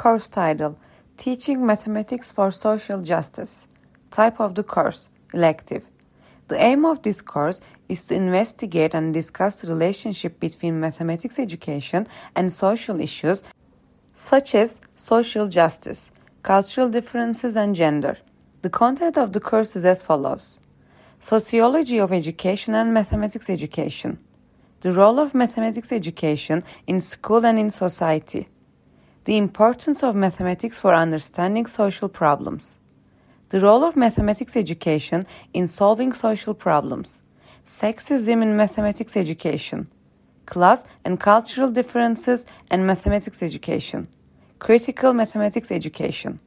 Course title Teaching Mathematics for Social Justice. Type of the course Elective. The aim of this course is to investigate and discuss the relationship between mathematics education and social issues such as social justice, cultural differences, and gender. The content of the course is as follows Sociology of Education and Mathematics Education. The role of mathematics education in school and in society. The importance of mathematics for understanding social problems. The role of mathematics education in solving social problems. Sexism in mathematics education. Class and cultural differences and mathematics education. Critical mathematics education.